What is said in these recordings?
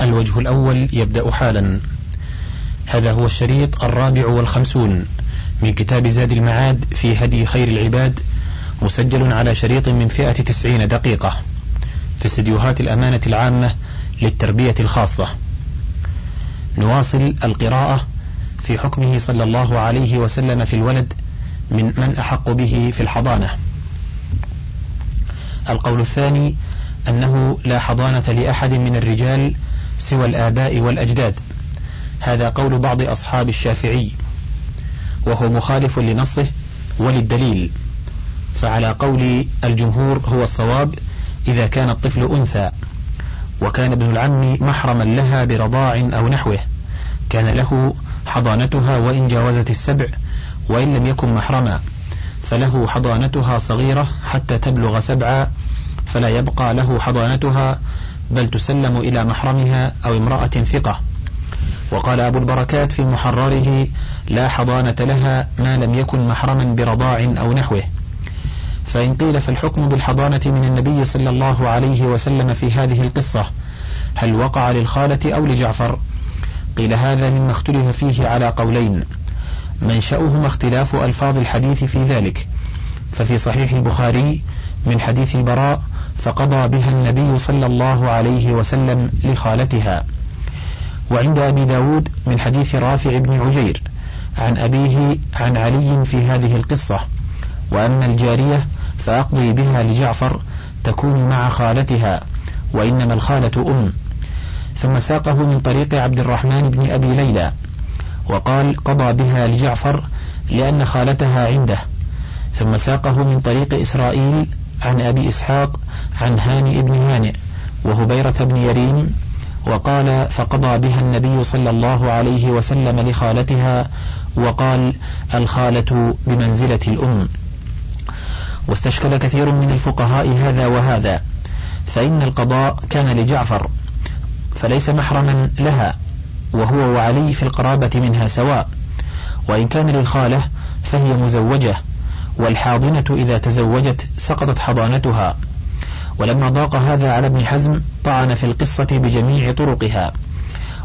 الوجه الأول يبدأ حالا. هذا هو الشريط الرابع والخمسون من كتاب زاد المعاد في هدي خير العباد مسجل على شريط من فئة تسعين دقيقة. في استديوهات الأمانة العامة للتربية الخاصة. نواصل القراءة في حكمه صلى الله عليه وسلم في الولد من من أحق به في الحضانة. القول الثاني أنه لا حضانة لأحد من الرجال سوى الآباء والأجداد. هذا قول بعض أصحاب الشافعي وهو مخالف لنصه وللدليل. فعلى قول الجمهور هو الصواب إذا كان الطفل أنثى وكان ابن العم محرما لها برضاع أو نحوه. كان له حضانتها وإن جاوزت السبع وإن لم يكن محرما فله حضانتها صغيرة حتى تبلغ سبعا فلا يبقى له حضانتها بل تسلم إلى محرمها أو امرأة ثقة. وقال أبو البركات في محرره لا حضانة لها ما لم يكن محرما برضاع أو نحوه. فإن قيل فالحكم بالحضانة من النبي صلى الله عليه وسلم في هذه القصة هل وقع للخالة أو لجعفر؟ قيل هذا مما اختلف فيه على قولين. منشأهما اختلاف ألفاظ الحديث في ذلك. ففي صحيح البخاري من حديث البراء فقضى بها النبي صلى الله عليه وسلم لخالتها. وعند أبي داود من حديث رافع بن عجير عن أبيه عن علي في هذه القصة وأما الجارية فأقضي بها لجعفر تكون مع خالتها وإنما الخالة أم. ثم ساقه من طريق عبد الرحمن بن أبي ليلى وقال قضى بها لجعفر لأن خالتها عنده. ثم ساقه من طريق إسرائيل عن أبي إسحاق عن هانئ بن هانئ وهبيرة بن يريم وقال فقضى بها النبي صلى الله عليه وسلم لخالتها وقال الخالة بمنزلة الأم. واستشكل كثير من الفقهاء هذا وهذا فإن القضاء كان لجعفر فليس محرما لها وهو وعلي في القرابة منها سواء وإن كان للخالة فهي مزوجة. والحاضنة إذا تزوجت سقطت حضانتها. ولما ضاق هذا على ابن حزم طعن في القصة بجميع طرقها.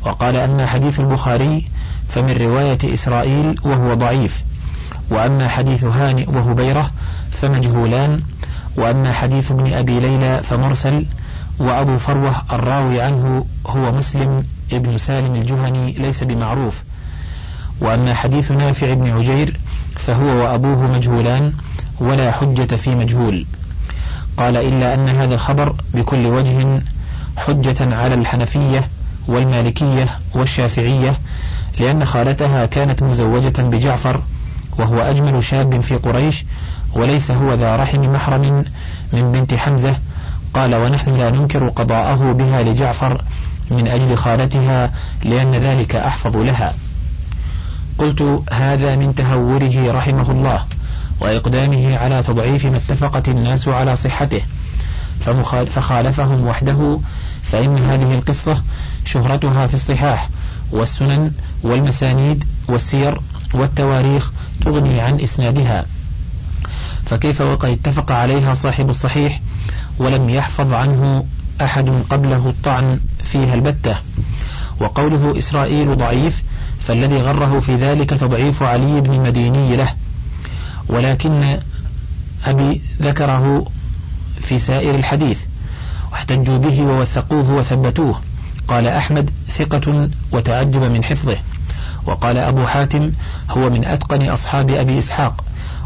وقال أما حديث البخاري فمن رواية إسرائيل وهو ضعيف وأما حديث هانئ وهبيرة فمجهولان وأما حديث ابن أبي ليلى فمرسل وأبو فروة الراوي عنه هو مسلم ابن سالم الجهني ليس بمعروف وأما حديث نافع بن عجير فهو وأبوه مجهولان ولا حجة في مجهول. قال إلا أن هذا الخبر بكل وجه حجة على الحنفية والمالكية والشافعية لأن خالتها كانت مزوجة بجعفر وهو أجمل شاب في قريش وليس هو ذا رحم محرم من بنت حمزة. قال ونحن لا ننكر قضاءه بها لجعفر من أجل خالتها لأن ذلك أحفظ لها. قلت هذا من تهوره رحمه الله وإقدامه على تضعيف ما اتفقت الناس على صحته. فخالفهم وحده فإن هذه القصة شهرتها في الصحاح والسنن والمسانيد والسير والتواريخ تغني عن إسنادها. فكيف وقد اتفق عليها صاحب الصحيح ولم يحفظ عنه أحد قبله الطعن فيها البتة؟ وقوله إسرائيل ضعيف فالذي غره في ذلك تضعيف علي بن مديني له. ولكن أبي ذكره في سائر الحديث واحتجوا به ووثقوه وثبتوه. قال أحمد ثقة وتعجب من حفظه. وقال أبو حاتم هو من أتقن أصحاب أبي إسحاق.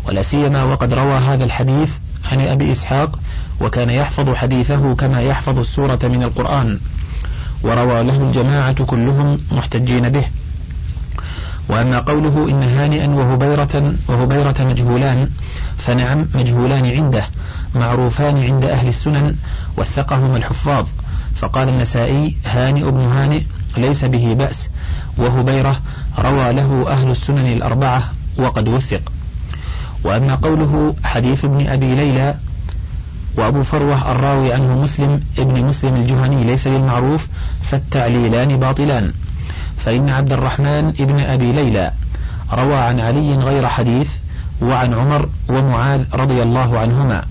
ولا سيما وقد روى هذا الحديث عن أبي إسحاق وكان يحفظ حديثه كما يحفظ السورة من القرآن. وروى له الجماعة كلهم محتجين به. وأما قوله إن هانئا وهبيرة وهبيرة مجهولان فنعم مجهولان عنده معروفان عند أهل السنن وثقهما الحفاظ. فقال النسائي هانئ بن هانئ ليس به بأس. وهبيرة روى له أهل السنن الأربعة وقد وثق. وأما قوله حديث ابن أبي ليلى وأبو فروة الراوي عنه مسلم ابن مسلم الجهني ليس بالمعروف فالتعليلان باطلان. فإن عبد الرحمن ابن أبي ليلى روى عن علي غير حديث وعن عمر ومعاذ رضي الله عنهما.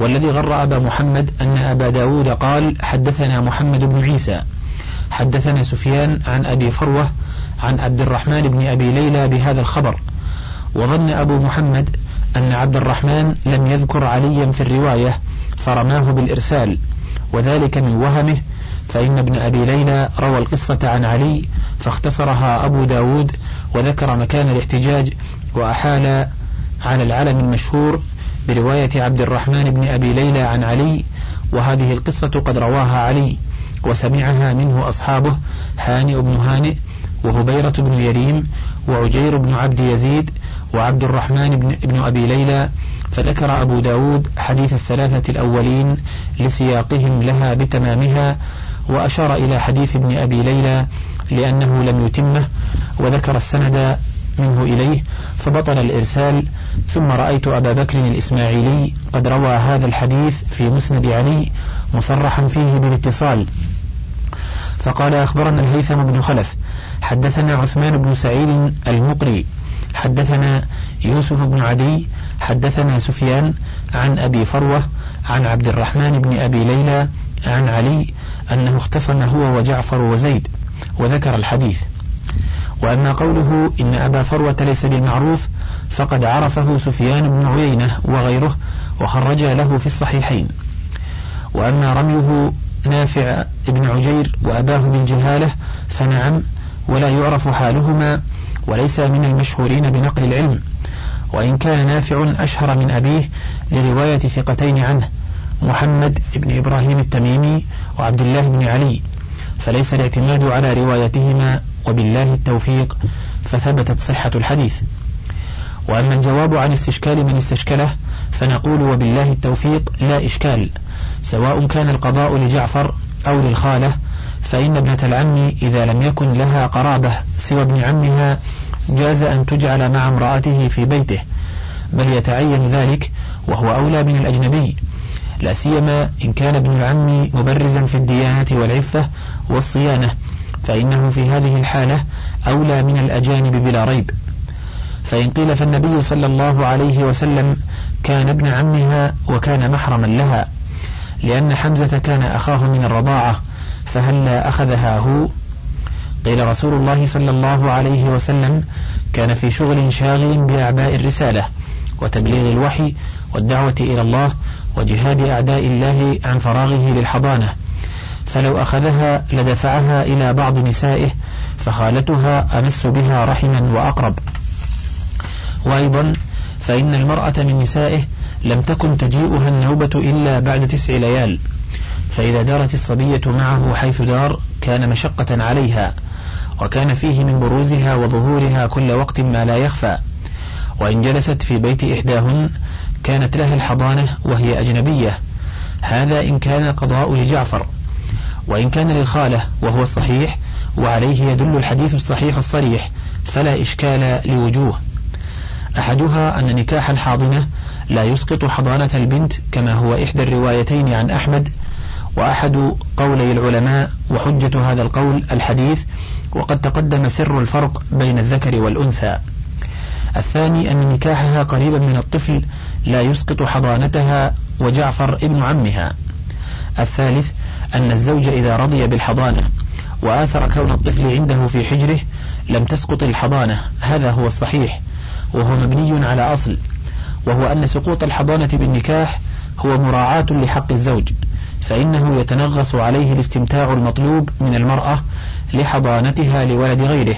والذي غر أبا محمد أن أبا داود قال حدثنا محمد بن عيسى. حدثنا سفيان عن أبي فروة عن عبد الرحمن بن أبي ليلى بهذا الخبر. وظن أبو محمد أن عبد الرحمن لم يذكر عليا في الرواية فرماه بالإرسال وذلك من وهمه فإن ابن أبي ليلى روى القصة عن علي فاختصرها أبو داود وذكر مكان الاحتجاج وأحال على العلم المشهور برواية عبد الرحمن بن أبي ليلى عن علي وهذه القصة قد رواها علي وسمعها منه أصحابه هانئ بن هانئ وهبيرة بن يريم وعجير بن عبد يزيد وعبد الرحمن بن, بن أبي ليلى فذكر أبو داود حديث الثلاثة الأولين لسياقهم لها بتمامها وأشار إلى حديث ابن أبي ليلى لأنه لم يتمه وذكر السند منه إليه فبطل الإرسال. ثم رأيت أبا بكر الإسماعيلي قد روى هذا الحديث في مسند علي مصرحا فيه بالاتصال. فقال أخبرنا الهيثم بن خلف حدثنا عثمان بن سعيد المقري حدثنا يوسف بن عدي حدثنا سفيان عن أبي فروة عن عبد الرحمن بن أبي ليلى عن علي أنه اختصم هو وجعفر وزيد وذكر الحديث. وأما قوله إن أبا فروة ليس بالمعروف فقد عرفه سفيان بن عيينة وغيره وخرج له في الصحيحين. وأما رميه نافع بن عجير وأباه بالجهالة فنعم ولا يعرف حالهما وليس من المشهورين بنقل العلم. وإن كان نافع أشهر من أبيه لرواية ثقتين عنه. محمد بن إبراهيم التميمي وعبد الله بن علي فليس الاعتماد على روايتهما وبالله التوفيق فثبتت صحة الحديث. وأما الجواب عن استشكال من استشكله فنقول وبالله التوفيق لا إشكال سواء كان القضاء لجعفر أو للخالة فإن ابنة العم إذا لم يكن لها قرابة سوى ابن عمها جاز أن تجعل مع امرأته في بيته بل يتعين ذلك وهو أولى من الأجنبي. لا سيما إن كان ابن العم مبرزا في الديانة والعفة والصيانة فإنه في هذه الحالة أولى من الأجانب بلا ريب. فإن قيل فالنبي صلى الله عليه وسلم كان ابن عمها وكان محرما لها لأن حمزة كان أخاه من الرضاعة فهلا أخذها هو. قيل رسول الله صلى الله عليه وسلم كان في شغل شاغل بأعباء الرسالة وتبليغ الوحي والدعوة إلى الله وجهاد أعداء الله عن فراغه للحضانة فلو أخذها لدفعها إلى بعض نسائه فخالتها أمس بها رحما وأقرب. وأيضا فإن المرأة من نسائه لم تكن تجيئها النوبة إلا بعد تسع ليال فإذا دارت الصبية معه حيث دار كان مشقة عليها وكان فيه من بروزها وظهورها كل وقت ما لا يخفى. وإن جلست في بيت إحداهن كانت لها الحضانة وهي أجنبية. هذا إن كان القضاء لجعفر وإن كان للخالة وهو الصحيح وعليه يدل الحديث الصحيح الصريح فلا إشكال لوجوه. أحدها أن نكاح الحاضنة لا يسقط حضانة البنت كما هو إحدى الروايتين عن أحمد وأحد قولي العلماء وحجة هذا القول الحديث وقد تقدم سر الفرق بين الذكر والأنثى. الثاني أن نكاحها قريبا من الطفل لا يسقط حضانتها وجعفر ابن عمها. الثالث أن الزوج إذا رضي بالحضانة وآثر كون الطفل عنده في حجره لم تسقط الحضانة. هذا هو الصحيح وهو مبني على أصل وهو أن سقوط الحضانة بالنكاح هو مراعاة لحق الزوج فإنه يتنغص عليه الاستمتاع المطلوب من المرأة لحضانتها لولد غيره.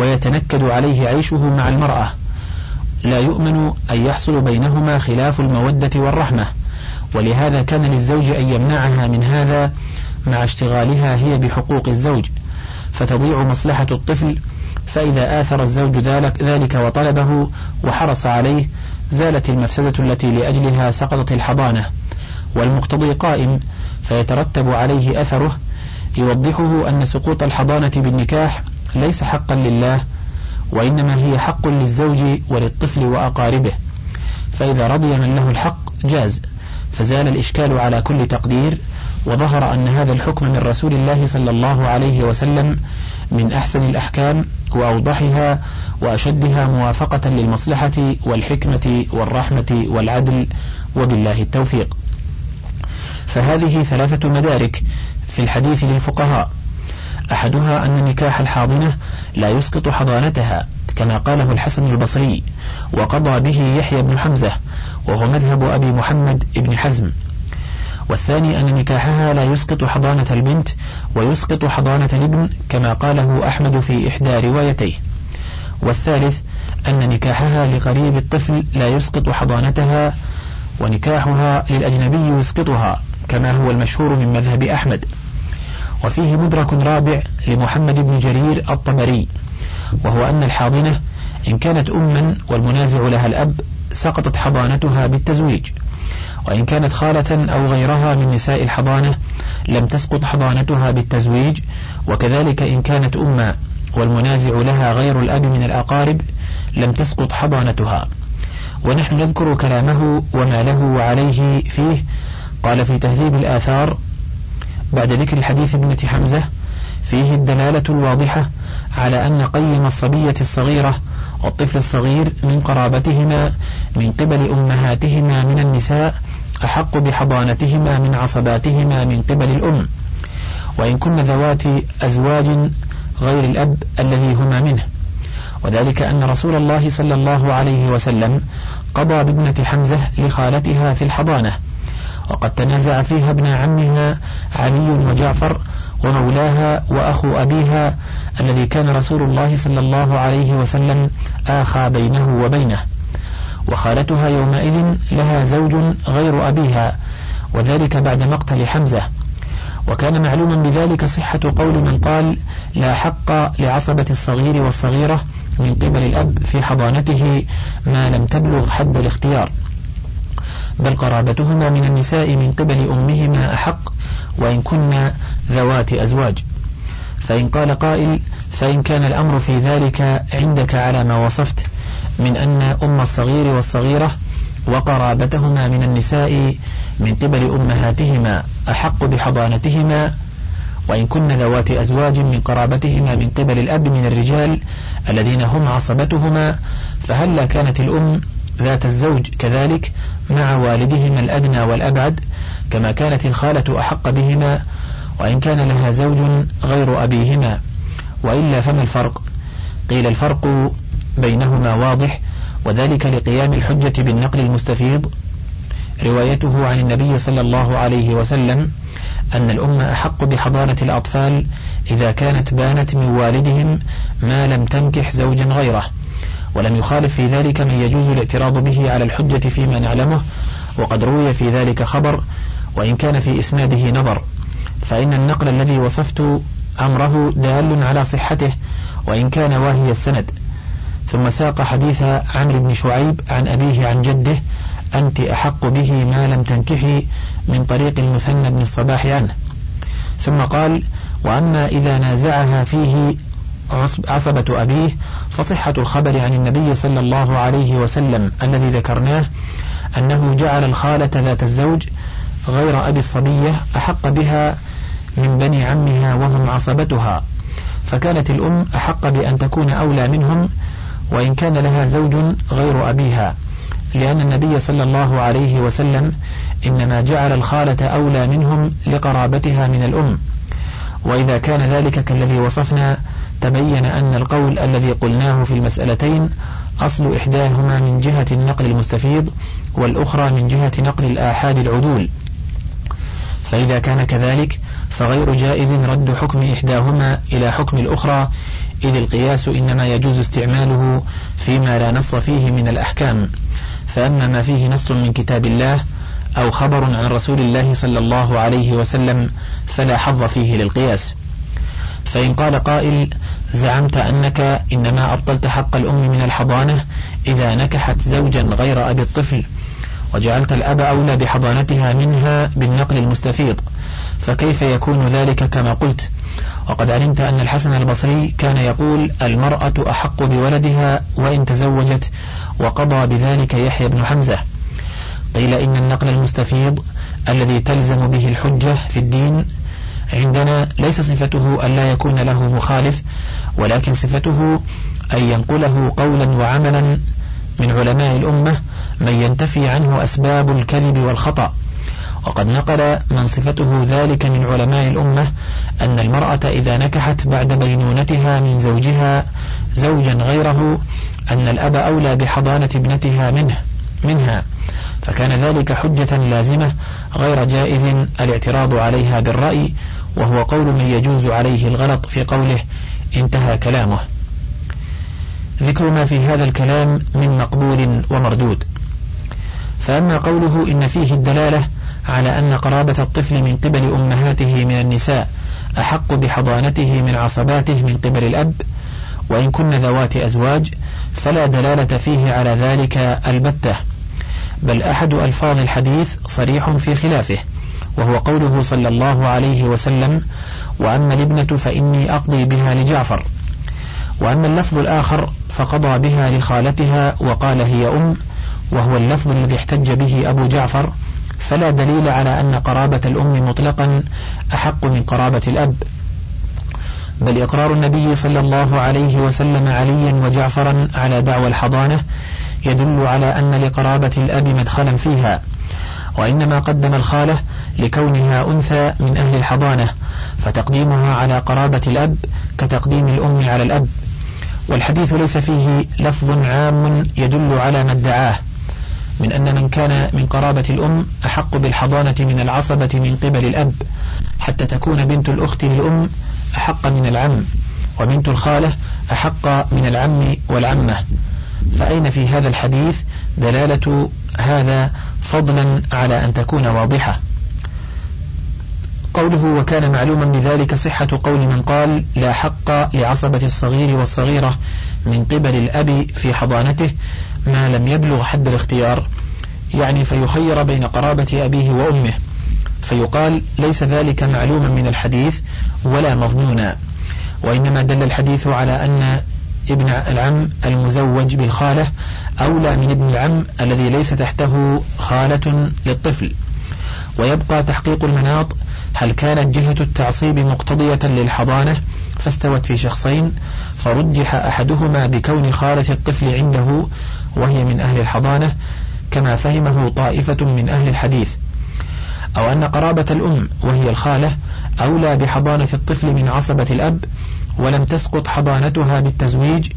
ويتنكد عليه عيشه مع المرأة. لا يؤمن أن يحصل بينهما خلاف المودة والرحمة. ولهذا كان للزوج أن يمنعها من هذا مع اشتغالها هي بحقوق الزوج. فتضيع مصلحة الطفل فإذا آثر الزوج ذلك, ذلك وطلبه وحرص عليه زالت المفسدة التي لأجلها سقطت الحضانة. والمقتضي قائم فيترتب عليه أثره يوضحه أن سقوط الحضانة بالنكاح ليس حقا لله وإنما هي حق للزوج وللطفل وأقاربه. فإذا رضي من له الحق جاز. فزال الإشكال على كل تقدير وظهر أن هذا الحكم من رسول الله صلى الله عليه وسلم من أحسن الأحكام وأوضحها وأشدها موافقة للمصلحة والحكمة والرحمة والعدل وبالله التوفيق. فهذه ثلاثة مدارك في الحديث للفقهاء. أحدها أن نكاح الحاضنة لا يسقط حضانتها كما قاله الحسن البصري وقضى به يحيى بن حمزة وهو مذهب أبي محمد بن حزم. والثاني أن نكاحها لا يسقط حضانة البنت ويسقط حضانة الابن كما قاله أحمد في إحدى روايتيه. والثالث أن نكاحها لقريب الطفل لا يسقط حضانتها ونكاحها للأجنبي يسقطها كما هو المشهور من مذهب أحمد. وفيه مدرك رابع لمحمد بن جرير الطبري وهو أن الحاضنة إن كانت أما والمنازع لها الأب سقطت حضانتها بالتزويج وإن كانت خالة أو غيرها من نساء الحضانة لم تسقط حضانتها بالتزويج وكذلك إن كانت أما والمنازع لها غير الأب من الأقارب لم تسقط حضانتها. ونحن نذكر كلامه وما له وعليه فيه قال في تهذيب الآثار بعد ذكر الحديث ابنة حمزة فيه الدلالة الواضحة على أن قيم الصبية الصغيرة والطفل الصغير من قرابتهما من قبل أمهاتهما من النساء أحق بحضانتهما من عصباتهما من قبل الأم. وإن كن ذوات أزواج غير الأب الذي هما منه. وذلك أن رسول الله صلى الله عليه وسلم قضى بابنة حمزة لخالتها في الحضانة. وقد تنازع فيها ابن عمها علي وجعفر ومولاها وأخو أبيها الذي كان رسول الله صلى الله عليه وسلم آخى بينه وبينه. وخالتها يومئذ لها زوج غير أبيها وذلك بعد مقتل حمزة. وكان معلوما بذلك صحة قول من قال لا حق لعصبة الصغير والصغيرة من قبل الأب في حضانته ما لم تبلغ حد الاختيار بل قرابتهما من النساء من قبل أمهما أحق وإن كن ذوات أزواج. فإن قال قائل فإن كان الأمر في ذلك عندك على ما وصفت من أن أم الصغير والصغيرة وقرابتهما من النساء من قبل أمهاتهما أحق بحضانتهما وإن كن ذوات أزواج من قرابتهما من قبل الأب من الرجال الذين هم عصبتهما فهلا كانت الأم ذات الزوج كذلك مع والدهما الأدنى والأبعد كما كانت الخالة أحق بهما وإن كان لها زوج غير أبيهما وإلا فما الفرق؟ قيل الفرق بينهما واضح وذلك لقيام الحجة بالنقل المستفيض. روايته عن النبي صلى الله عليه وسلم أن الأم أحق بحضانة الأطفال إذا كانت بانت من والدهم ما لم تنكح زوجا غيره. ولم يخالف في ذلك من يجوز الاعتراض به على الحجة فيما نعلمه وقد روي في ذلك خبر وإن كان في إسناده نظر فإن النقل الذي وصفت أمره دال على صحته وإن كان واهي السند. ثم ساق حديث عمرو بن شعيب عن أبيه عن جده أنت أحق به ما لم تنكحي من طريق المثنى بن الصباح عنه. ثم قال وأما إذا نازعها فيه عصبة أبيه فصحة الخبر عن النبي صلى الله عليه وسلم الذي ذكرناه أنه جعل الخالة ذات الزوج غير أبي الصبية أحق بها من بني عمها وهم عصبتها فكانت الأم أحق بأن تكون أولى منهم وإن كان لها زوج غير أبيها لأن النبي صلى الله عليه وسلم إنما جعل الخالة أولى منهم لقرابتها من الأم وإذا كان ذلك كالذي وصفنا تبين أن القول الذي قلناه في المسألتين أصل إحداهما من جهة النقل المستفيض والأخرى من جهة نقل الآحاد العدول. فإذا كان كذلك فغير جائز رد حكم إحداهما إلى حكم الأخرى إذ القياس إنما يجوز استعماله فيما لا نص فيه من الأحكام. فأما ما فيه نص من كتاب الله أو خبر عن رسول الله صلى الله عليه وسلم فلا حظ فيه للقياس. فإن قال قائل زعمت أنك إنما أبطلت حق الأم من الحضانة إذا نكحت زوجا غير أبي الطفل وجعلت الأب أولى بحضانتها منها بالنقل المستفيض فكيف يكون ذلك كما قلت؟ وقد علمت أن الحسن البصري كان يقول المرأة أحق بولدها وإن تزوجت وقضى بذلك يحيى بن حمزة. قيل إن النقل المستفيض الذي تلزم به الحجة في الدين عندنا ليس صفته أن لا يكون له مخالف ولكن صفته أن ينقله قولا وعملا من علماء الأمة من ينتفي عنه أسباب الكذب والخطأ. وقد نقل من صفته ذلك من علماء الأمة أن المرأة إذا نكحت بعد بينونتها من زوجها زوجا غيره أن الأب أولى بحضانة ابنتها منه منها. فكان ذلك حجة لازمة غير جائز الاعتراض عليها بالرأي وهو قول من يجوز عليه الغلط في قوله انتهى كلامه. ذكر ما في هذا الكلام من مقبول ومردود. فأما قوله إن فيه الدلالة على أن قرابة الطفل من قبل أمهاته من النساء أحق بحضانته من عصباته من قبل الأب وإن كن ذوات أزواج فلا دلالة فيه على ذلك البتة بل أحد ألفاظ الحديث صريح في خلافه. وهو قوله صلى الله عليه وسلم وأما الابنة فإني أقضي بها لجعفر. وأما اللفظ الآخر فقضى بها لخالتها وقال هي أم وهو اللفظ الذي احتج به أبو جعفر فلا دليل على أن قرابة الأم مطلقا أحق من قرابة الأب. بل إقرار النبي صلى الله عليه وسلم عليا وجعفرا على دعوى الحضانة يدل على أن لقرابة الأب مدخلا فيها. وإنما قدم الخالة لكونها أنثى من أهل الحضانة فتقديمها على قرابة الأب كتقديم الأم على الأب. والحديث ليس فيه لفظ عام يدل على ما ادعاه من أن من كان من قرابة الأم أحق بالحضانة من العصبة من قبل الأب حتى تكون بنت الأخت للأم أحق من العم وبنت الخالة أحق من العم والعمة. فأين في هذا الحديث دلالة هذا فضلا على أن تكون واضحة. قوله وكان معلوما بذلك صحة قول من قال لا حق لعصبة الصغير والصغيرة من قبل الأب في حضانته ما لم يبلغ حد الاختيار. يعني فيخير بين قرابة أبيه وأمه. فيقال ليس ذلك معلوما من الحديث ولا مظنونا. وإنما دل الحديث على أن ابن العم المزوج بالخالة أولى من ابن العم الذي ليس تحته خالة للطفل. ويبقى تحقيق المناط هل كانت جهة التعصيب مقتضية للحضانة؟ فاستوت في شخصين فرجح أحدهما بكون خالة الطفل عنده وهي من أهل الحضانة كما فهمه طائفة من أهل الحديث. أو أن قرابة الأم وهي الخالة أولى بحضانة الطفل من عصبة الأب ولم تسقط حضانتها بالتزويج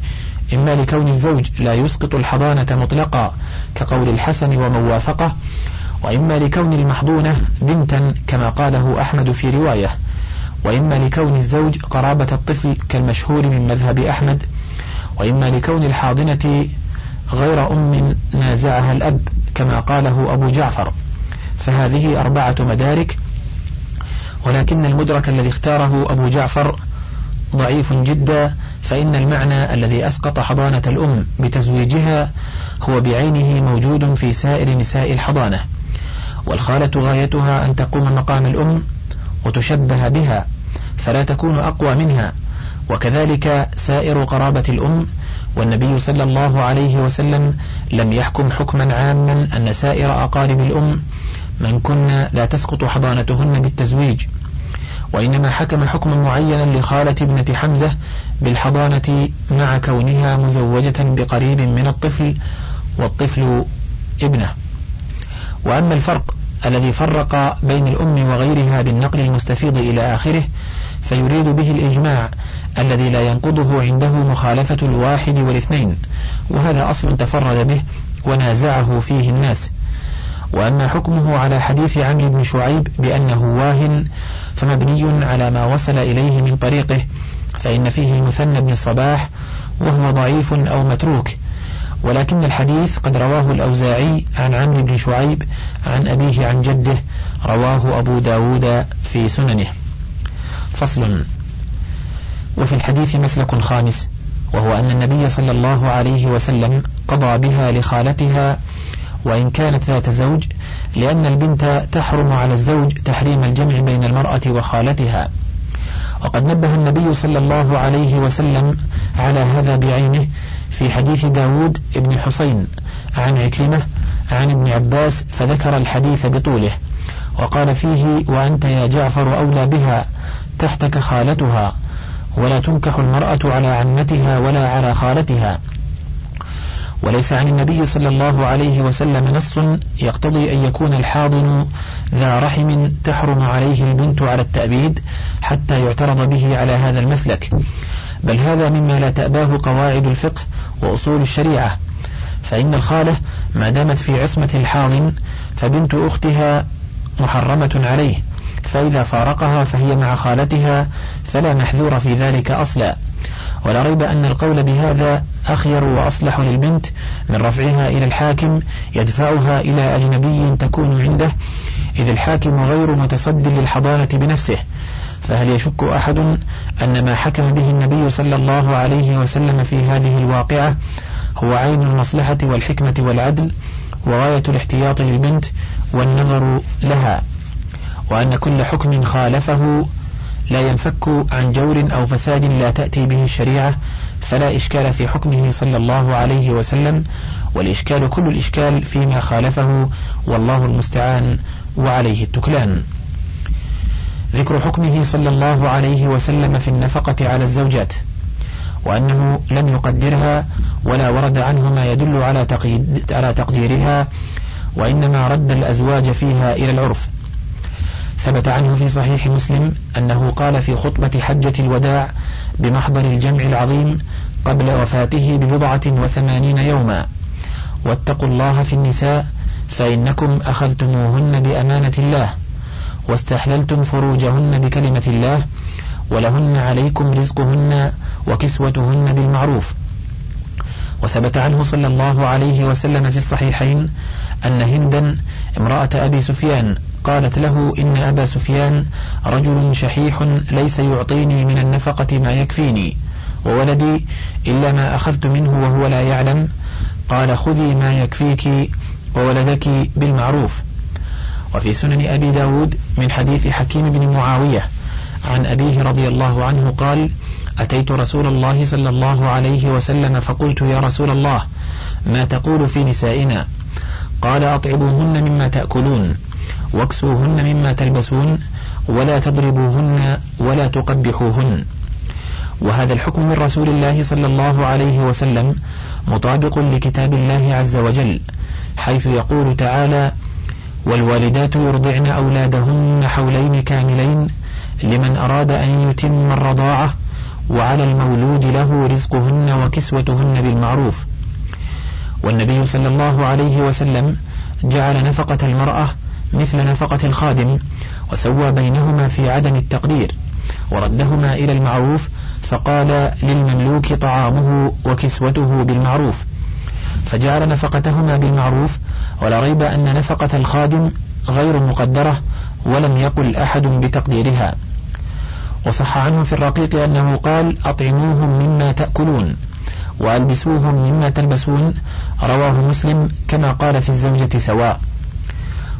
إما لكون الزوج لا يسقط الحضانة مطلقا كقول الحسن ومن وافقه وإما لكون المحضونة بنتا كما قاله أحمد في رواية وإما لكون الزوج قرابة الطفل كالمشهور من مذهب أحمد وإما لكون الحاضنة غير أم نازعها الأب كما قاله أبو جعفر. فهذه أربعة مدارك ولكن المدرك الذي اختاره أبو جعفر ضعيف جدا فإن المعنى الذي أسقط حضانة الأم بتزويجها هو بعينه موجود في سائر نساء الحضانة. والخالة غايتها أن تقوم مقام الأم وتشبه بها فلا تكون أقوى منها. وكذلك سائر قرابة الأم والنبي صلى الله عليه وسلم لم يحكم حكما عاما أن سائر أقارب الأم من كن لا تسقط حضانتهن بالتزويج. وإنما حكم حكما معينا لخالة ابنة حمزة بالحضانة مع كونها مزوجة بقريب من الطفل والطفل ابنه. وأما الفرق الذي فرق بين الأم وغيرها بالنقل المستفيض إلى آخره فيريد به الإجماع الذي لا ينقضه عنده مخالفة الواحد والاثنين وهذا أصل تفرد به ونازعه فيه الناس. وأما حكمه على حديث عمرو بن شعيب بأنه واهن فمبني على ما وصل إليه من طريقه فإن فيه المثنى بن الصباح وهو ضعيف أو متروك. ولكن الحديث قد رواه الأوزاعي عن عمرو بن شعيب عن أبيه عن جده رواه أبو داود في سننه. فصل. وفي الحديث مسلك خامس وهو أن النبي صلى الله عليه وسلم قضى بها لخالتها وإن كانت ذات زوج لأن البنت تحرم على الزوج تحريم الجمع بين المرأة وخالتها. وقد نبه النبي صلى الله عليه وسلم على هذا بعينه في حديث داود بن حسين عن عكرمة عن ابن عباس فذكر الحديث بطوله. وقال فيه وأنت يا جعفر أولى بها تحتك خالتها ولا تنكح المرأة على عمتها ولا على خالتها. وليس عن النبي صلى الله عليه وسلم نص يقتضي أن يكون الحاضن ذا رحم تحرم عليه البنت على التأبيد حتى يعترض به على هذا المسلك. بل هذا مما لا تأباه قواعد الفقه وأصول الشريعة. فإن الخالة ما دامت في عصمة الحاضن فبنت أختها محرمة عليه فإذا فارقها فهي مع خالتها فلا محذور في ذلك أصلا. ولا ريب أن القول بهذا أخير وأصلح للبنت من رفعها إلى الحاكم يدفعها إلى أجنبي تكون عنده إذ الحاكم غير متصد للحضانة بنفسه. فهل يشك أحد أن ما حكم به النبي صلى الله عليه وسلم في هذه الواقعة هو عين المصلحة والحكمة والعدل وغاية الاحتياط للبنت والنظر لها؟ وأن كل حكم خالفه لا ينفك عن جور أو فساد لا تأتي به الشريعة فلا إشكال في حكمه صلى الله عليه وسلم والإشكال كل الإشكال فيما خالفه والله المستعان وعليه التكلان. ذكر حكمه صلى الله عليه وسلم في النفقة على الزوجات وأنه لم يقدرها ولا ورد عنه ما يدل على, على تقديرها وإنما رد الأزواج فيها إلى العرف. ثبت عنه في صحيح مسلم أنه قال في خطبة حجة الوداع بمحضر الجمع العظيم قبل وفاته ببضعة وثمانين يوما. واتقوا الله في النساء فإنكم أخذتموهن بأمانة الله واستحللتم فروجهن بكلمة الله ولهن عليكم رزقهن وكسوتهن بالمعروف. وثبت عنه صلى الله عليه وسلم في الصحيحين أن هندا امرأة أبي سفيان قالت له إن أبا سفيان رجل شحيح ليس يعطيني من النفقة ما يكفيني. وولدي إلا ما أخذت منه وهو لا يعلم. قال خذي ما يكفيك وولدك بالمعروف. وفي سنن أبي داود من حديث حكيم بن معاوية عن أبيه رضي الله عنه قال أتيت رسول الله صلى الله عليه وسلم فقلت يا رسول الله ما تقول في نسائنا؟ قال أطعبوهن مما تأكلون. واكسوهن مما تلبسون ولا تضربوهن ولا تقبحوهن. وهذا الحكم من رسول الله صلى الله عليه وسلم مطابق لكتاب الله عز وجل حيث يقول تعالى والوالدات يرضعن أولادهن حولين كاملين لمن أراد أن يتم الرضاعة وعلى المولود له رزقهن وكسوتهن بالمعروف. والنبي صلى الله عليه وسلم جعل نفقة المرأة مثل نفقة الخادم وسوى بينهما في عدم التقدير وردهما إلى المعروف فقال للمملوك طعامه وكسوته بالمعروف. فجعل نفقتهما بالمعروف ولا ريب أن نفقة الخادم غير مقدرة ولم يقل أحد بتقديرها. وصح عنه في الرقيق أنه قال أطعموهم مما تأكلون وألبسوهم مما تلبسون رواه مسلم كما قال في الزوجة سواء.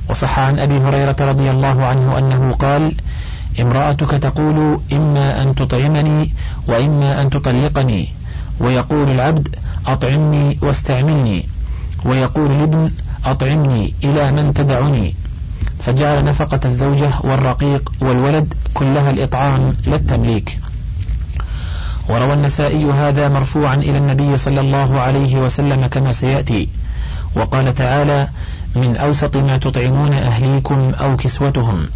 وصح عن أبي هريرة رضي الله عنه أنه قال امرأتك تقول إما أن تطعمني وإما أن تطلقني ويقول العبد أطعمني واستعملني ويقول الابن أطعمني إلى من تدعني فجعل نفقة الزوجة والرقيق والولد كلها الإطعام لا التمليك وروى النسائي هذا مرفوعا إلى النبي صلى الله عليه وسلم كما سيأتي. وقال تعالى من أوسط ما تطعمون أهليكم أو كسوتهم.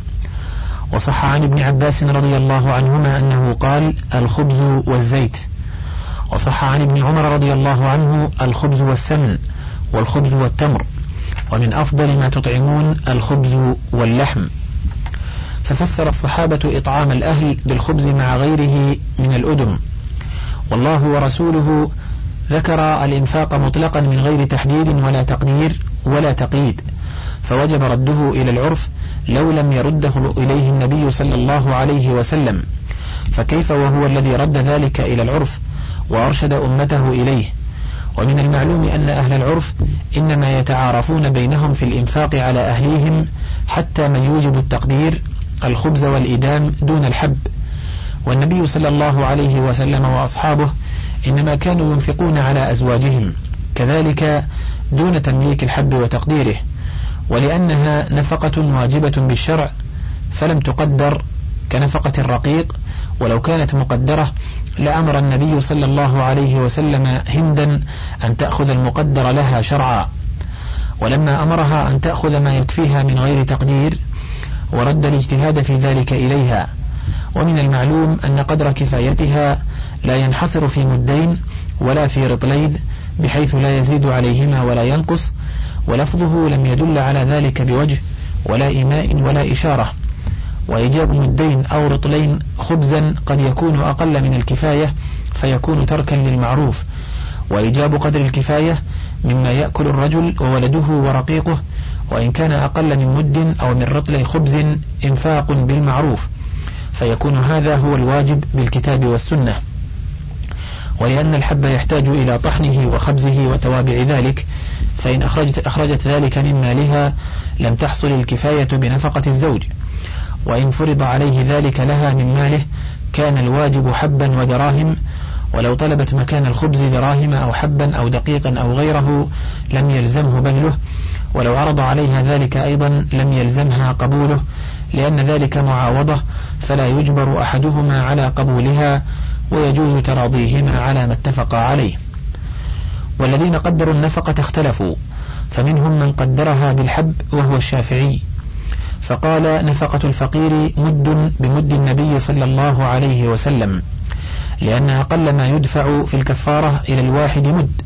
وصح عن ابن عباس رضي الله عنهما أنه قال الخبز والزيت. وصح عن ابن عمر رضي الله عنه الخبز والسمن والخبز والتمر. ومن أفضل ما تطعمون الخبز واللحم. ففسر الصحابة إطعام الأهل بالخبز مع غيره من الأدم والله ورسوله ذكر الإنفاق مطلقا من غير تحديد ولا تقدير ولا تقييد فوجب رده إلى العرف لو لم يرده إليه النبي صلى الله عليه وسلم فكيف وهو الذي رد ذلك إلى العرف وأرشد أمته إليه؟ ومن المعلوم أن أهل العرف إنما يتعارفون بينهم في الإنفاق على أهليهم حتى من يوجب التقدير الخبز والإدام دون الحب والنبي صلى الله عليه وسلم وأصحابه إنما كانوا ينفقون على أزواجهم كذلك دون تمليك الحب وتقديره ولأنها نفقة واجبة بالشرع فلم تقدر كنفقة الرقيق ولو كانت مقدرة لأمر النبي صلى الله عليه وسلم هندا أن تأخذ المقدر لها شرعا. ولما أمرها أن تأخذ ما يكفيها من غير تقدير ورد الاجتهاد في ذلك إليها. ومن المعلوم أن قدر كفايتها لا ينحصر في مدين ولا في رطلين بحيث لا يزيد عليهما ولا ينقص ولفظه لم يدل على ذلك بوجه ولا إيماء ولا إشارة. وإيجاب مدين أو رطلين خبزا قد يكون أقل من الكفاية فيكون تركا للمعروف. وإيجاب قدر الكفاية مما يأكل الرجل وولده ورقيقه وإن كان أقل من مد أو من رطل خبز إنفاق بالمعروف. فيكون هذا هو الواجب بالكتاب والسنة. ولأن الحب يحتاج إلى طحنه وخبزه وتوابع ذلك فإن أخرجت, أخرجت ذلك من مالها لم تحصل الكفاية بنفقة الزوج. وإن فرض عليه ذلك لها من ماله كان الواجب حبا ودراهم ولو طلبت مكان الخبز دراهم أو حبا أو دقيقا أو غيره لم يلزمه بذله ولو عرض عليها ذلك أيضا لم يلزمها قبوله لأن ذلك معاوضة فلا يجبر أحدهما على قبولها ويجوز تراضيهما على ما اتفقا عليه. والذين قدروا النفقة اختلفوا فمنهم من قدرها بالحب وهو الشافعي. فقال نفقة الفقير مد بمد النبي صلى الله عليه وسلم لأن أقل ما يدفع في الكفارة إلى الواحد مد.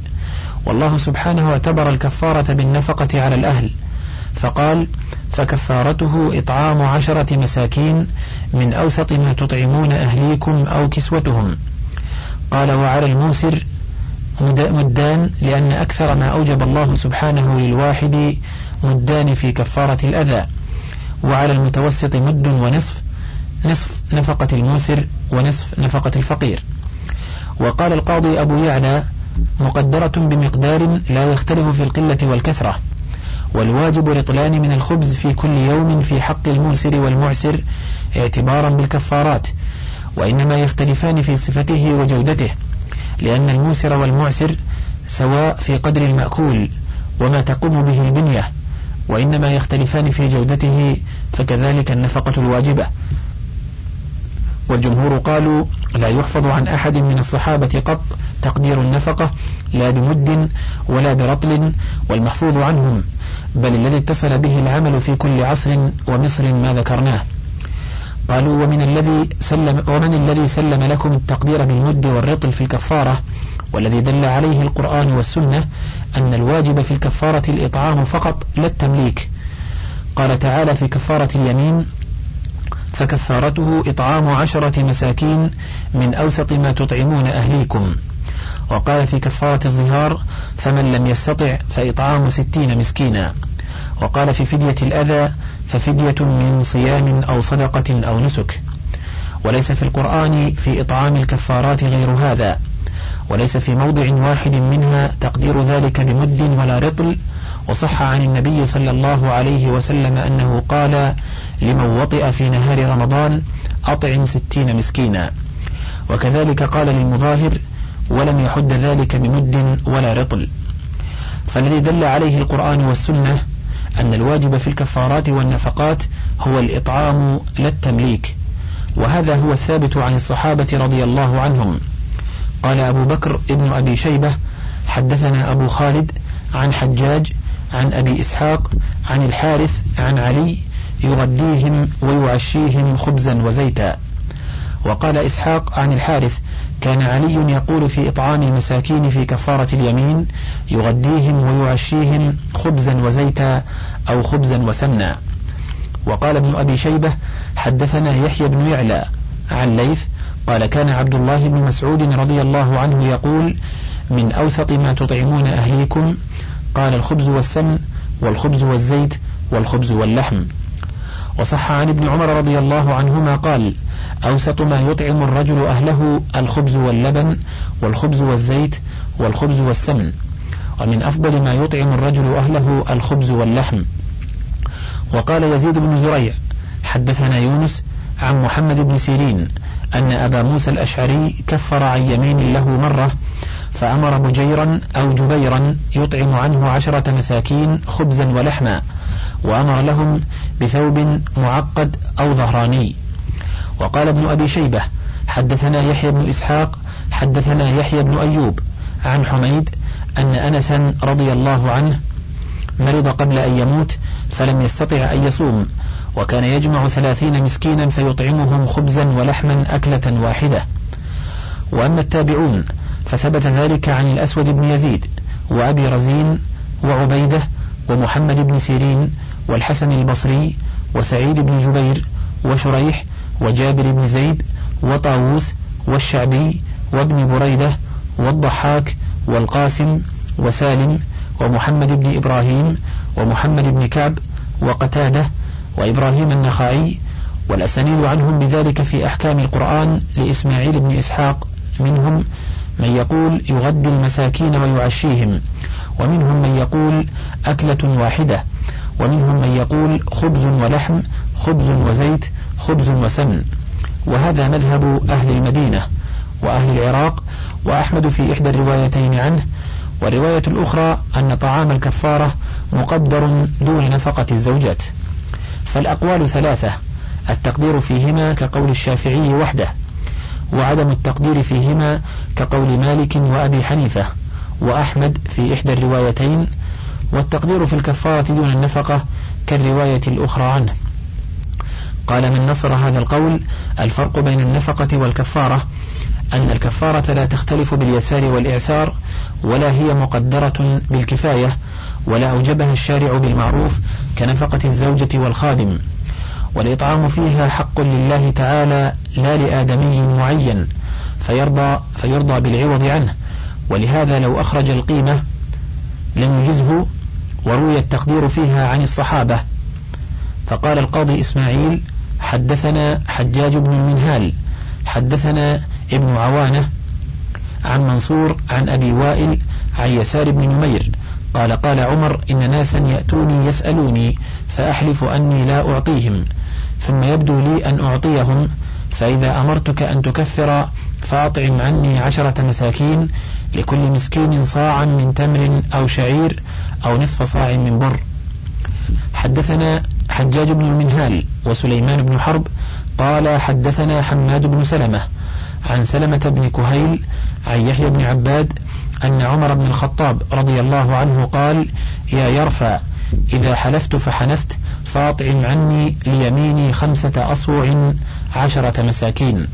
والله سبحانه اعتبر الكفارة بالنفقة على الأهل. فقال فكفارته إطعام عشرة مساكين من أوسط ما تطعمون أهليكم أو كسوتهم. قال وعلى الموسر مدان لأن أكثر ما أوجب الله سبحانه للواحد مدان في كفارة الأذى. وعلى المتوسط مد ونصف نصف نفقة الموسر ونصف نفقة الفقير. وقال القاضي أبو يعلى مقدرة بمقدار لا يختلف في القلة والكثرة. والواجب رطلان من الخبز في كل يوم في حق الموسر والمعسر اعتبارا بالكفارات وإنما يختلفان في صفته وجودته لأن الموسر والمعسر سواء في قدر المأكول وما تقوم به البنية وإنما يختلفان في جودته فكذلك النفقة الواجبة. والجمهور قالوا لا يحفظ عن أحد من الصحابة قط تقدير النفقة لا بمد ولا برطل والمحفوظ عنهم بل الذي اتصل به العمل في كل عصر ومصر ما ذكرناه. قالوا ومن الذي سلم ومن الذي سلم لكم التقدير بالمد والرطل في الكفارة؟ والذي دل عليه القرآن والسنة أن الواجب في الكفارة الإطعام فقط لا التمليك. قال تعالى في كفارة اليمين فكفارته إطعام عشرة مساكين من أوسط ما تطعمون أهليكم. وقال في كفارة الظهار فمن لم يستطع فإطعام ستين مسكينا. وقال في فدية الأذى ففدية من صيام أو صدقة أو نسك. وليس في القرآن في إطعام الكفارات غير هذا وليس في موضع واحد منها تقدير ذلك بمد ولا رطل. وصح عن النبي صلى الله عليه وسلم أنه قال لمن وطئ في نهار رمضان أطعم ستين مسكينا. وكذلك قال للمظاهر ولم يحد ذلك بمد ولا رطل. فالذي دل عليه القرآن والسنة أن الواجب في الكفارات والنفقات هو الإطعام لا التمليك. وهذا هو الثابت عن الصحابة رضي الله عنهم. قال أبو بكر ابن أبي شيبة حدثنا أبو خالد عن حجاج عن أبي إسحاق عن الحارث عن علي يغديهم ويعشيهم خبزا وزيتا. وقال إسحاق عن الحارث كان علي يقول في إطعام المساكين في كفارة اليمين يغديهم ويعشيهم خبزا وزيتا أو خبزا وسمنا. وقال ابن أبي شيبة حدثنا يحيى بن يعلى عن ليث قال كان عبد الله بن مسعود رضي الله عنه يقول من أوسط ما تطعمون أهليكم قال الخبز والسمن والخبز والزيت والخبز واللحم. وصح عن ابن عمر رضي الله عنهما قال أوسط ما يطعم الرجل أهله الخبز واللبن والخبز والزيت والخبز والسمن ومن أفضل ما يطعم الرجل أهله الخبز واللحم. وقال يزيد بن زريع حدثنا يونس عن محمد بن سيرين أن أبا موسى الأشعري كفر عن يمين له مرة فأمر بجيرا أو جبيرا يطعم عنه عشرة مساكين خبزا ولحما وأمر لهم بثوب معقد أو ظهراني. وقال ابن أبي شيبة حدثنا يحيى بن إسحاق حدثنا يحيى بن أيوب عن حميد أن أنسا رضي الله عنه مرض قبل أن يموت فلم يستطع أن يصوم وكان يجمع ثلاثين مسكينا فيطعمهم خبزا ولحما أكلة واحدة. وأما التابعون فثبت ذلك عن الأسود بن يزيد وأبي رزين وعبيدة ومحمد بن سيرين والحسن البصري وسعيد بن جبير وشريح وجابر بن زيد وطاووس والشعبي وابن بريدة والضحاك والقاسم وسالم ومحمد بن إبراهيم ومحمد بن كعب وقتادة وإبراهيم النخعي والأسانيد عنهم بذلك في أحكام القرآن لإسماعيل بن إسحاق منهم من يقول يغدي المساكين ويعشيهم ومنهم من يقول أكلة واحدة ومنهم من يقول خبز ولحم خبز وزيت خبز وسمن. وهذا مذهب أهل المدينة وأهل العراق وأحمد في إحدى الروايتين عنه. والرواية الأخرى أن طعام الكفارة مقدر دون نفقة الزوجات. فالأقوال ثلاثة التقدير فيهما كقول الشافعي وحده وعدم التقدير فيهما كقول مالك وأبي حنيفة. وأحمد في إحدى الروايتين والتقدير في الكفارة دون النفقة كالرواية الأخرى عنه. قال من نصر هذا القول الفرق بين النفقة والكفارة أن الكفارة لا تختلف باليسار والإعسار ولا هي مقدرة بالكفاية ولا أوجبها الشارع بالمعروف كنفقة الزوجة والخادم. والإطعام فيها حق لله تعالى لا لآدمي معين فيرضى, فيرضى بالعوض عنه. ولهذا لو أخرج القيمة لم يجزه وروي التقدير فيها عن الصحابة. فقال القاضي إسماعيل حدثنا حجاج بن المنهال حدثنا ابن عوانة عن منصور عن أبي وائل عن يسار بن نمير قال قال عمر إن ناسا يأتوني يسألوني فأحلف أني لا أعطيهم ثم يبدو لي أن أعطيهم فإذا أمرتك أن تكفر فأطعم عني عشرة مساكين لكل مسكين صاعا من تمر أو شعير أو نصف صاع من بر. حدثنا حجاج بن المنهال وسليمان بن حرب قال حدثنا حماد بن سلمة عن سلمة بن كهيل عن يحيى بن عباد أن عمر بن الخطاب رضي الله عنه قال يا يرفع إذا حلفت فحنثت فاطعم عني ليميني خمسة أصوع عشرة مساكين.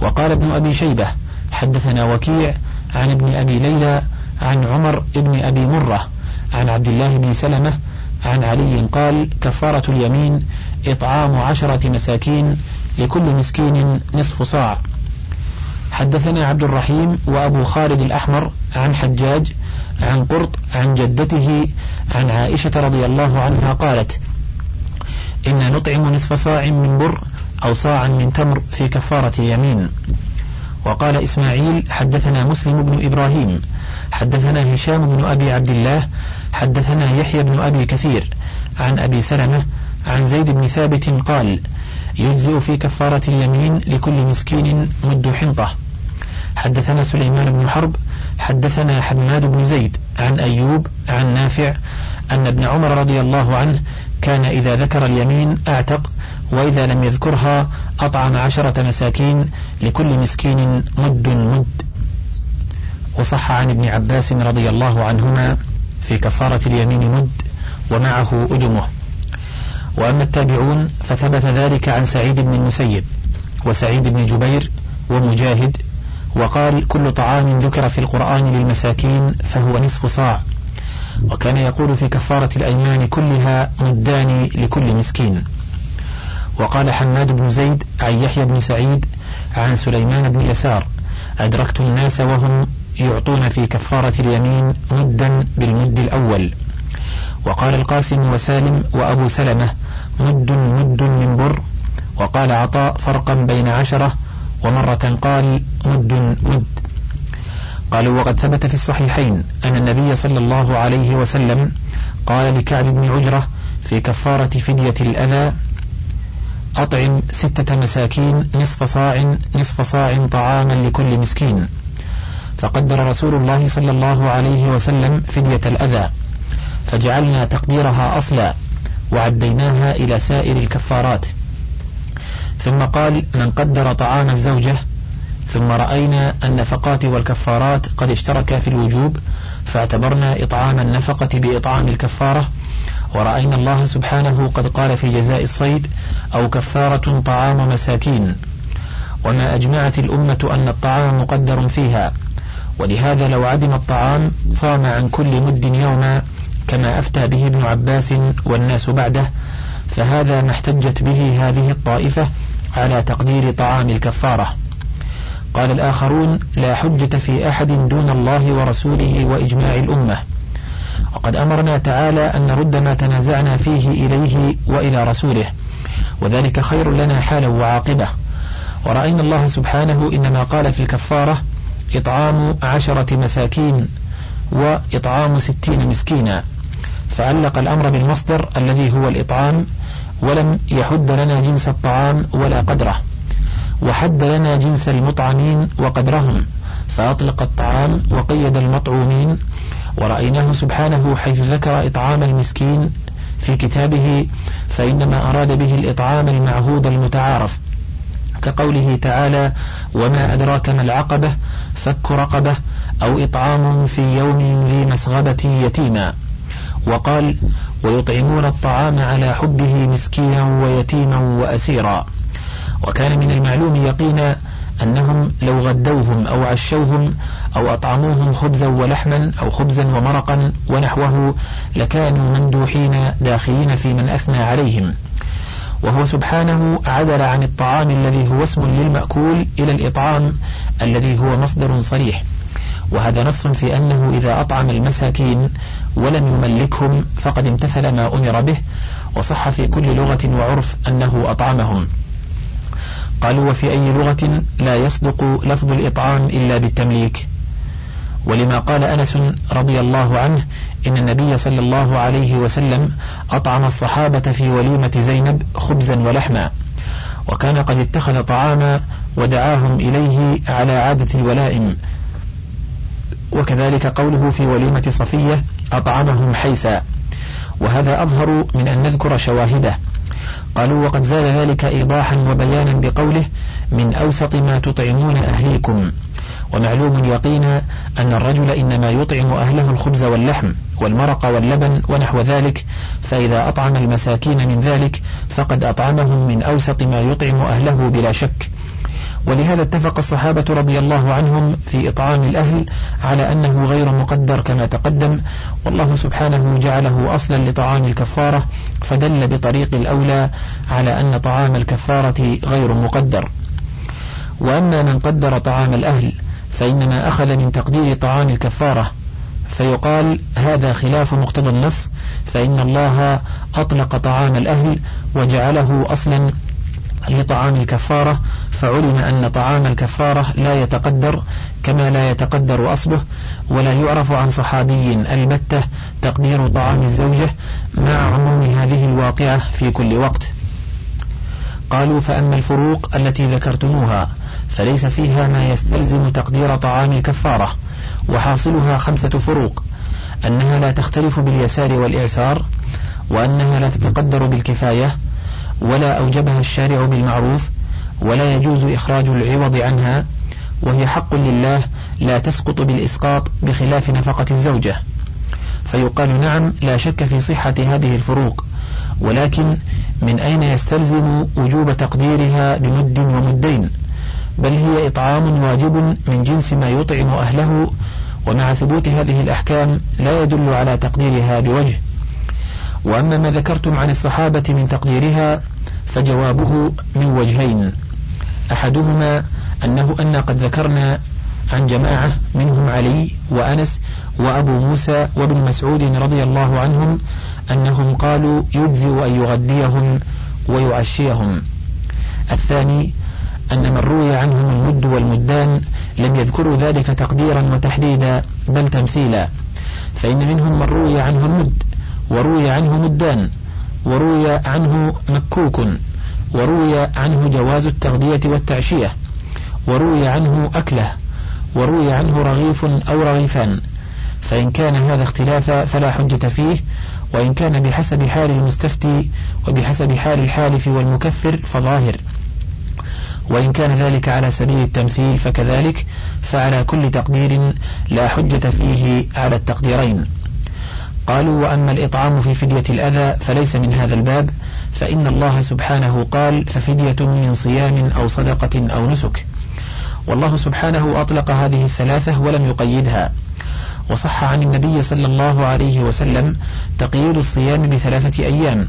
وقال ابن أبي شيبة حدثنا وكيع عن ابن أبي ليلى عن عمر ابن أبي مرة عن عبد الله بن سلمة عن علي قال كفارة اليمين إطعام عشرة مساكين لكل مسكين نصف صاع. حدثنا عبد الرحيم وأبو خالد الأحمر عن حجاج عن قرط عن جدته عن عائشة رضي الله عنها قالت إن نطعم نصف صاع من بر أو صاعا من تمر في كفارة يمين وقال إسماعيل حدثنا مسلم بن إبراهيم حدثنا هشام بن أبي عبد الله حدثنا يحيى بن أبي كثير عن أبي سلمة عن زيد بن ثابت قال يجزئ في كفارة اليمين لكل مسكين مد حنطة. حدثنا سليمان بن حرب حدثنا حماد بن زيد عن أيوب عن نافع أن ابن عمر رضي الله عنه كان إذا ذكر اليمين أعتق وإذا لم يذكرها أطعم عشرة مساكين لكل مسكين مد مد. وصح عن ابن عباس رضي الله عنهما في كفارة اليمين مد ومعه أدمه. وأما التابعون فثبت ذلك عن سعيد بن المسيب وسعيد بن جبير ومجاهد وقال كل طعام ذكر في القرآن للمساكين فهو نصف صاع. وكان يقول في كفارة الأيمان كلها مدان لكل مسكين وقال حماد بن زيد عن يحيى بن سعيد عن سليمان بن يسار أدركت الناس وهم يعطون في كفارة اليمين مدا بالمد الأول. وقال القاسم وسالم وأبو سلمة مد مد من بر. وقال عطاء فرقا بين عشرة. ومرة قال مد مد. قالوا وقد ثبت في الصحيحين أن النبي صلى الله عليه وسلم قال لكعب بن عجرة في كفارة فدية الأذى أطعم ستة مساكين نصف صاع نصف صاع طعاما لكل مسكين. فقدر رسول الله صلى الله عليه وسلم فدية الأذى فجعلنا تقديرها أصلا وعديناها إلى سائر الكفارات. ثم قال من قدر طعام الزوجة ثم رأينا النفقات والكفارات قد اشتركا في الوجوب فاعتبرنا إطعام النفقة بإطعام الكفارة ورأينا الله سبحانه قد قال في جزاء الصيد أو كفارة طعام مساكين وما أجمعت الأمة أن الطعام مقدر فيها. ولهذا لو عدم الطعام صام عن كل مد يوما كما أفتى به ابن عباس والناس بعده فهذا ما احتجت به هذه الطائفة على تقدير طعام الكفارة. قال الآخرون لا حجة في أحد دون الله ورسوله وإجماع الأمة. وقد أمرنا تعالى أن نرد ما تنازعنا فيه إليه وإلى رسوله وذلك خير لنا حالا وعاقبة. ورأينا الله سبحانه إنما قال في الكفارة إطعام عشرة مساكين وإطعام ستين مسكينا. فعلق الأمر بالمصدر الذي هو الإطعام ولم يحد لنا جنس الطعام ولا قدره. وحد لنا جنس المطعمين وقدرهم. فأطلق الطعام وقيد المطعومين. ورأيناه سبحانه حيث ذكر إطعام المسكين في كتابه فإنما أراد به الإطعام المعهود المتعارف. كقوله تعالى وما أدراك ما العقبة فك رقبة أو إطعام في يوم ذي مسغبة يتيما وقال ويطعمون الطعام على حبه مسكينا ويتيما وأسيرا وكان من المعلوم يقينا أنهم لو غدوهم أو عشوهم أو أطعموهم خبزا ولحما أو خبزا ومرقا ونحوه لكانوا مندوحين داخلين في من أثنى عليهم وهو سبحانه عدل عن الطعام الذي هو اسم للمأكول إلى الإطعام الذي هو مصدر صريح. وهذا نص في أنه إذا أطعم المساكين ولم يملكهم فقد امتثل ما أمر به وصح في كل لغة وعرف أنه أطعمهم. قالوا وفي أي لغة لا يصدق لفظ الإطعام إلا بالتمليك؟ ولما قال أنس رضي الله عنه إن النبي صلى الله عليه وسلم أطعم الصحابة في وليمة زينب خبزا ولحما وكان قد اتخذ طعاما ودعاهم إليه على عادة الولائم. وكذلك قوله في وليمة صفية أطعمهم حيسا وهذا أظهر من أن نذكر شواهده. قالوا وقد زاد ذلك إيضاحا وبيانا بقوله من أوسط ما تطعمون أهليكم. ومعلوم يقينا أن الرجل إنما يطعم أهله الخبز واللحم والمرق واللبن ونحو ذلك فإذا أطعم المساكين من ذلك فقد أطعمهم من أوسط ما يطعم أهله بلا شك. ولهذا اتفق الصحابة رضي الله عنهم في إطعام الأهل على أنه غير مقدر كما تقدم والله سبحانه جعله أصلا لطعام الكفارة فدل بطريق الأولى على أن طعام الكفارة غير مقدر. وأما من قدر طعام الأهل فإنما أخذ من تقدير طعام الكفارة. فيقال هذا خلاف مقتضى النص فإن الله أطلق طعام الأهل وجعله أصلا لطعام الكفارة فعلم أن طعام الكفارة لا يتقدر كما لا يتقدر أصله ولا يعرف عن صحابي البتة تقدير طعام الزوجة مع عموم هذه الواقعة في كل وقت. قالوا فأما الفروق التي ذكرتموها فليس فيها ما يستلزم تقدير طعام الكفارة وحاصلها خمسة فروق أنها لا تختلف باليسار والإعسار وأنها لا تتقدر بالكفاية ولا أوجبها الشارع بالمعروف ولا يجوز إخراج العوض عنها وهي حق لله لا تسقط بالإسقاط بخلاف نفقة الزوجة. فيقال نعم لا شك في صحة هذه الفروق ولكن من أين يستلزم وجوب تقديرها بمد ومدين؟ بل هي إطعام واجب من جنس ما يطعم أهله ومع ثبوت هذه الأحكام لا يدل على تقديرها بوجه. وأما ما ذكرتم عن الصحابة من تقديرها فجوابه من وجهين. أحدهما أنه أن قد ذكرنا عن جماعة منهم علي وأنس وأبو موسى وابن مسعود رضي الله عنهم أنهم قالوا يجزئ أن يغديهم ويعشيهم. الثاني أن من روي عنهم المد والمدان لم يذكروا ذلك تقديرا وتحديدا بل تمثيلا. فإن منهم من روي عنه المد وروي عنه مدان وروي عنه مكوك وروي عنه جواز التغذية والتعشية وروي عنه أكله وروي عنه رغيف أو رغيفان. فإن كان هذا اختلافا فلا حجة فيه وإن كان بحسب حال المستفتي وبحسب حال الحالف والمكفر فظاهر. وإن كان ذلك على سبيل التمثيل فكذلك فعلى كل تقدير لا حجة فيه على التقديرين. قالوا وأما الإطعام في فدية الأذى فليس من هذا الباب فإن الله سبحانه قال ففدية من صيام أو صدقة أو نسك. والله سبحانه أطلق هذه الثلاثة ولم يقيدها. وصح عن النبي صلى الله عليه وسلم تقييد الصيام بثلاثة أيام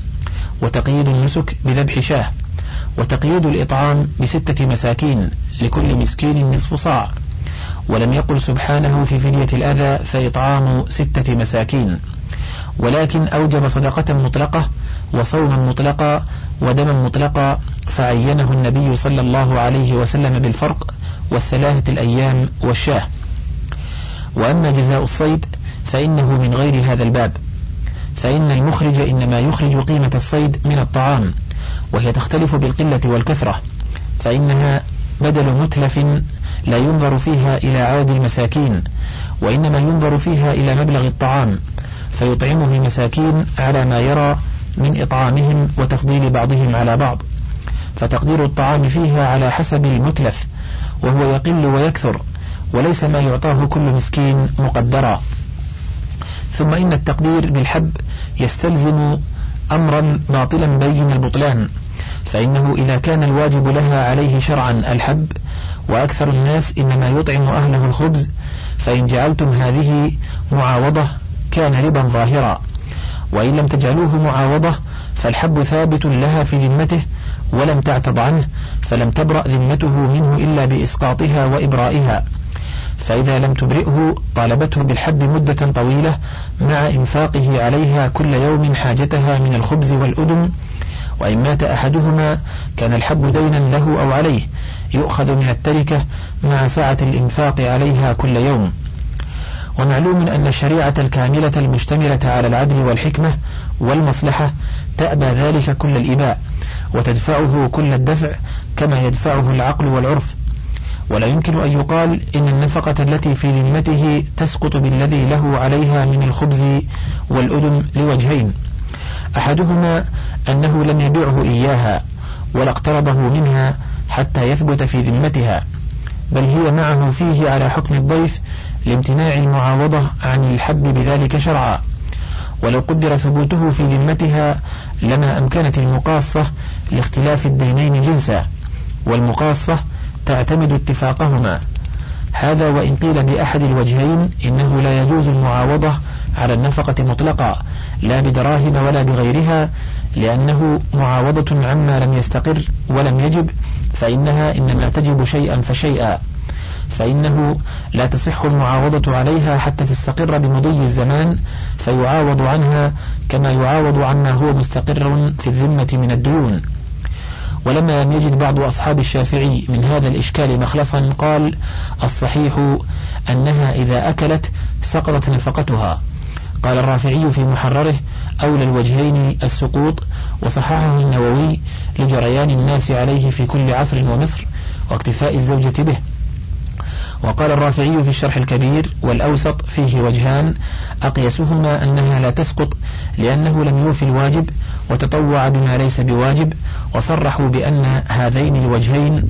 وتقييد النسك بذبح شاه. وتقييد الإطعام بستة مساكين لكل مسكين نصف صاع. ولم يقل سبحانه في فدية الأذى فإطعام ستة مساكين. ولكن أوجب صدقة مطلقة وصوما مطلقا ودما مطلقا فعينه النبي صلى الله عليه وسلم بالفرق والثلاثة الأيام والشاه. وأما جزاء الصيد فإنه من غير هذا الباب. فإن المخرج إنما يخرج قيمة الصيد من الطعام. وهي تختلف بالقلة والكثرة فإنها بدل متلف لا ينظر فيها إلى عاد المساكين وإنما ينظر فيها إلى مبلغ الطعام فيطعمه المساكين على ما يرى من إطعامهم وتفضيل بعضهم على بعض فتقدير الطعام فيها على حسب المتلف وهو يقل ويكثر وليس ما يعطاه كل مسكين مقدرا. ثم إن التقدير بالحب يستلزم أمرا باطلا بين البطلان فإنه إذا كان الواجب لها عليه شرعا الحب وأكثر الناس إنما يطعم أهله الخبز فإن جعلتم هذه معاوضة كان ربا ظاهرا. وإن لم تجعلوه معاوضة فالحب ثابت لها في ذمته ولم تعتض عنه فلم تبرأ ذمته منه إلا بإسقاطها وإبرائها. فإذا لم تبرئه طالبته بالحب مدة طويلة مع إنفاقه عليها كل يوم حاجتها من الخبز والأدم وإن مات أحدهما كان الحب دينا له أو عليه يؤخذ من التركة مع سعة الإنفاق عليها كل يوم. ومعلوم أن الشريعة الكاملة المشتملة على العدل والحكمة والمصلحة تأبى ذلك كل الإباء وتدفعه كل الدفع كما يدفعه العقل والعرف. ولا يمكن أن يقال إن النفقة التي في ذمته تسقط بالذي له عليها من الخبز والأدم لوجهين. أحدهما أنه لم يبيعه إياها ولا اقترضه منها حتى يثبت في ذمتها بل هي معه فيه على حكم الضيف لامتناع المعاوضة عن الحب بذلك شرعا. ولو قدر ثبوته في ذمتها لما أمكنت المقاصة لاختلاف الدينين جنسا والمقاصة تعتمد اتفاقهما. هذا وإن قيل بأحد الوجهين إنه لا يجوز المعاوضة على النفقة مطلقا لا بدراهم ولا بغيرها لأنه معاوضة عما لم يستقر ولم يجب فإنها إنما تجب شيئا فشيئا. فإنه لا تصح المعاوضة عليها حتى تستقر بمضي الزمان فيعاوض عنها كما يعاوض عما هو مستقر في الذمة من الديون. ولما لم يجد بعض أصحاب الشافعي من هذا الإشكال مخلصا قال الصحيح أنها إذا أكلت سقطت نفقتها. قال الرافعي في محرره أولى الوجهين السقوط وصححه النووي لجريان الناس عليه في كل عصر ومصر واكتفاء الزوجة به. وقال الرافعي في الشرح الكبير والأوسط فيه وجهان أقيسهما أنها لا تسقط لأنه لم يوفي الواجب وتطوع بما ليس بواجب وصرحوا بأن هذين الوجهين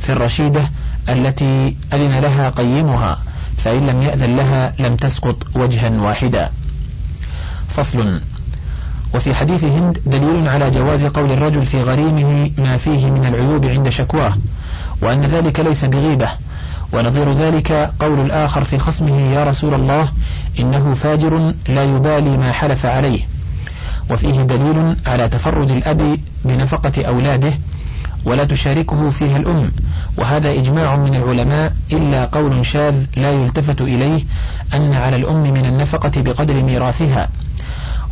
في الرشيدة التي أذن لها قيمها فإن لم يأذن لها لم تسقط وجها واحدا. فصل. وفي حديث هند دليل على جواز قول الرجل في غريمه ما فيه من العيوب عند شكواه وأن ذلك ليس بغيبة ونظير ذلك قول الآخر في خصمه يا رسول الله إنه فاجر لا يبالي ما حلف عليه. وفيه دليل على تفرد الأب بنفقة أولاده ولا تشاركه فيها الأم وهذا إجماع من العلماء إلا قول شاذ لا يلتفت إليه أن على الأم من النفقة بقدر ميراثها.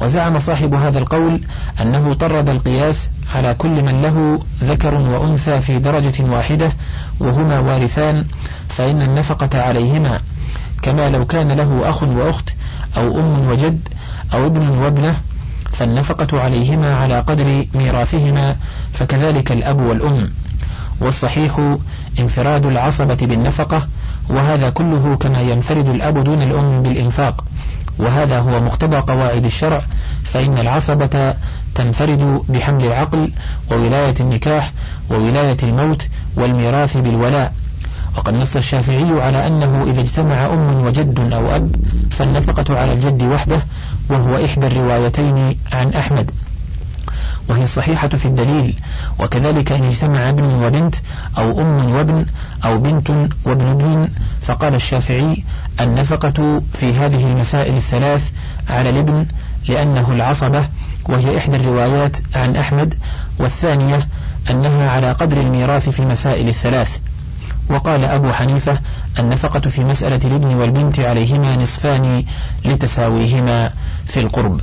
وزعم صاحب هذا القول أنه طرد القياس على كل من له ذكر وأنثى في درجة واحدة وهما وارثان فإن النفقة عليهما كما لو كان له أخ وأخت أو أم وجد أو ابن وابنة فالنفقة عليهما على قدر ميراثهما فكذلك الأب والأم. والصحيح انفراد العصبة بالنفقة وهذا كله كما ينفرد الأب دون الأم بالإنفاق. وهذا هو مقتضى قواعد الشرع فإن العصبة تنفرد بحمل العقل وولاية النكاح وولاية الموت والميراث بالولاء. وقد نص الشافعي على أنه إذا اجتمع أم وجد أو أب فالنفقة على الجد وحده وهو إحدى الروايتين عن أحمد. وهي الصحيحة في الدليل وكذلك إن اجتمع ابن وبنت أو أم وابن أو بنت وابن ابن فقال الشافعي النفقة في هذه المسائل الثلاث على الابن لأنه العصبة وهي إحدى الروايات عن أحمد والثانية أنها على قدر الميراث في المسائل الثلاث. وقال أبو حنيفة النفقة في مسألة الابن والبنت عليهما نصفان لتساويهما في القرب.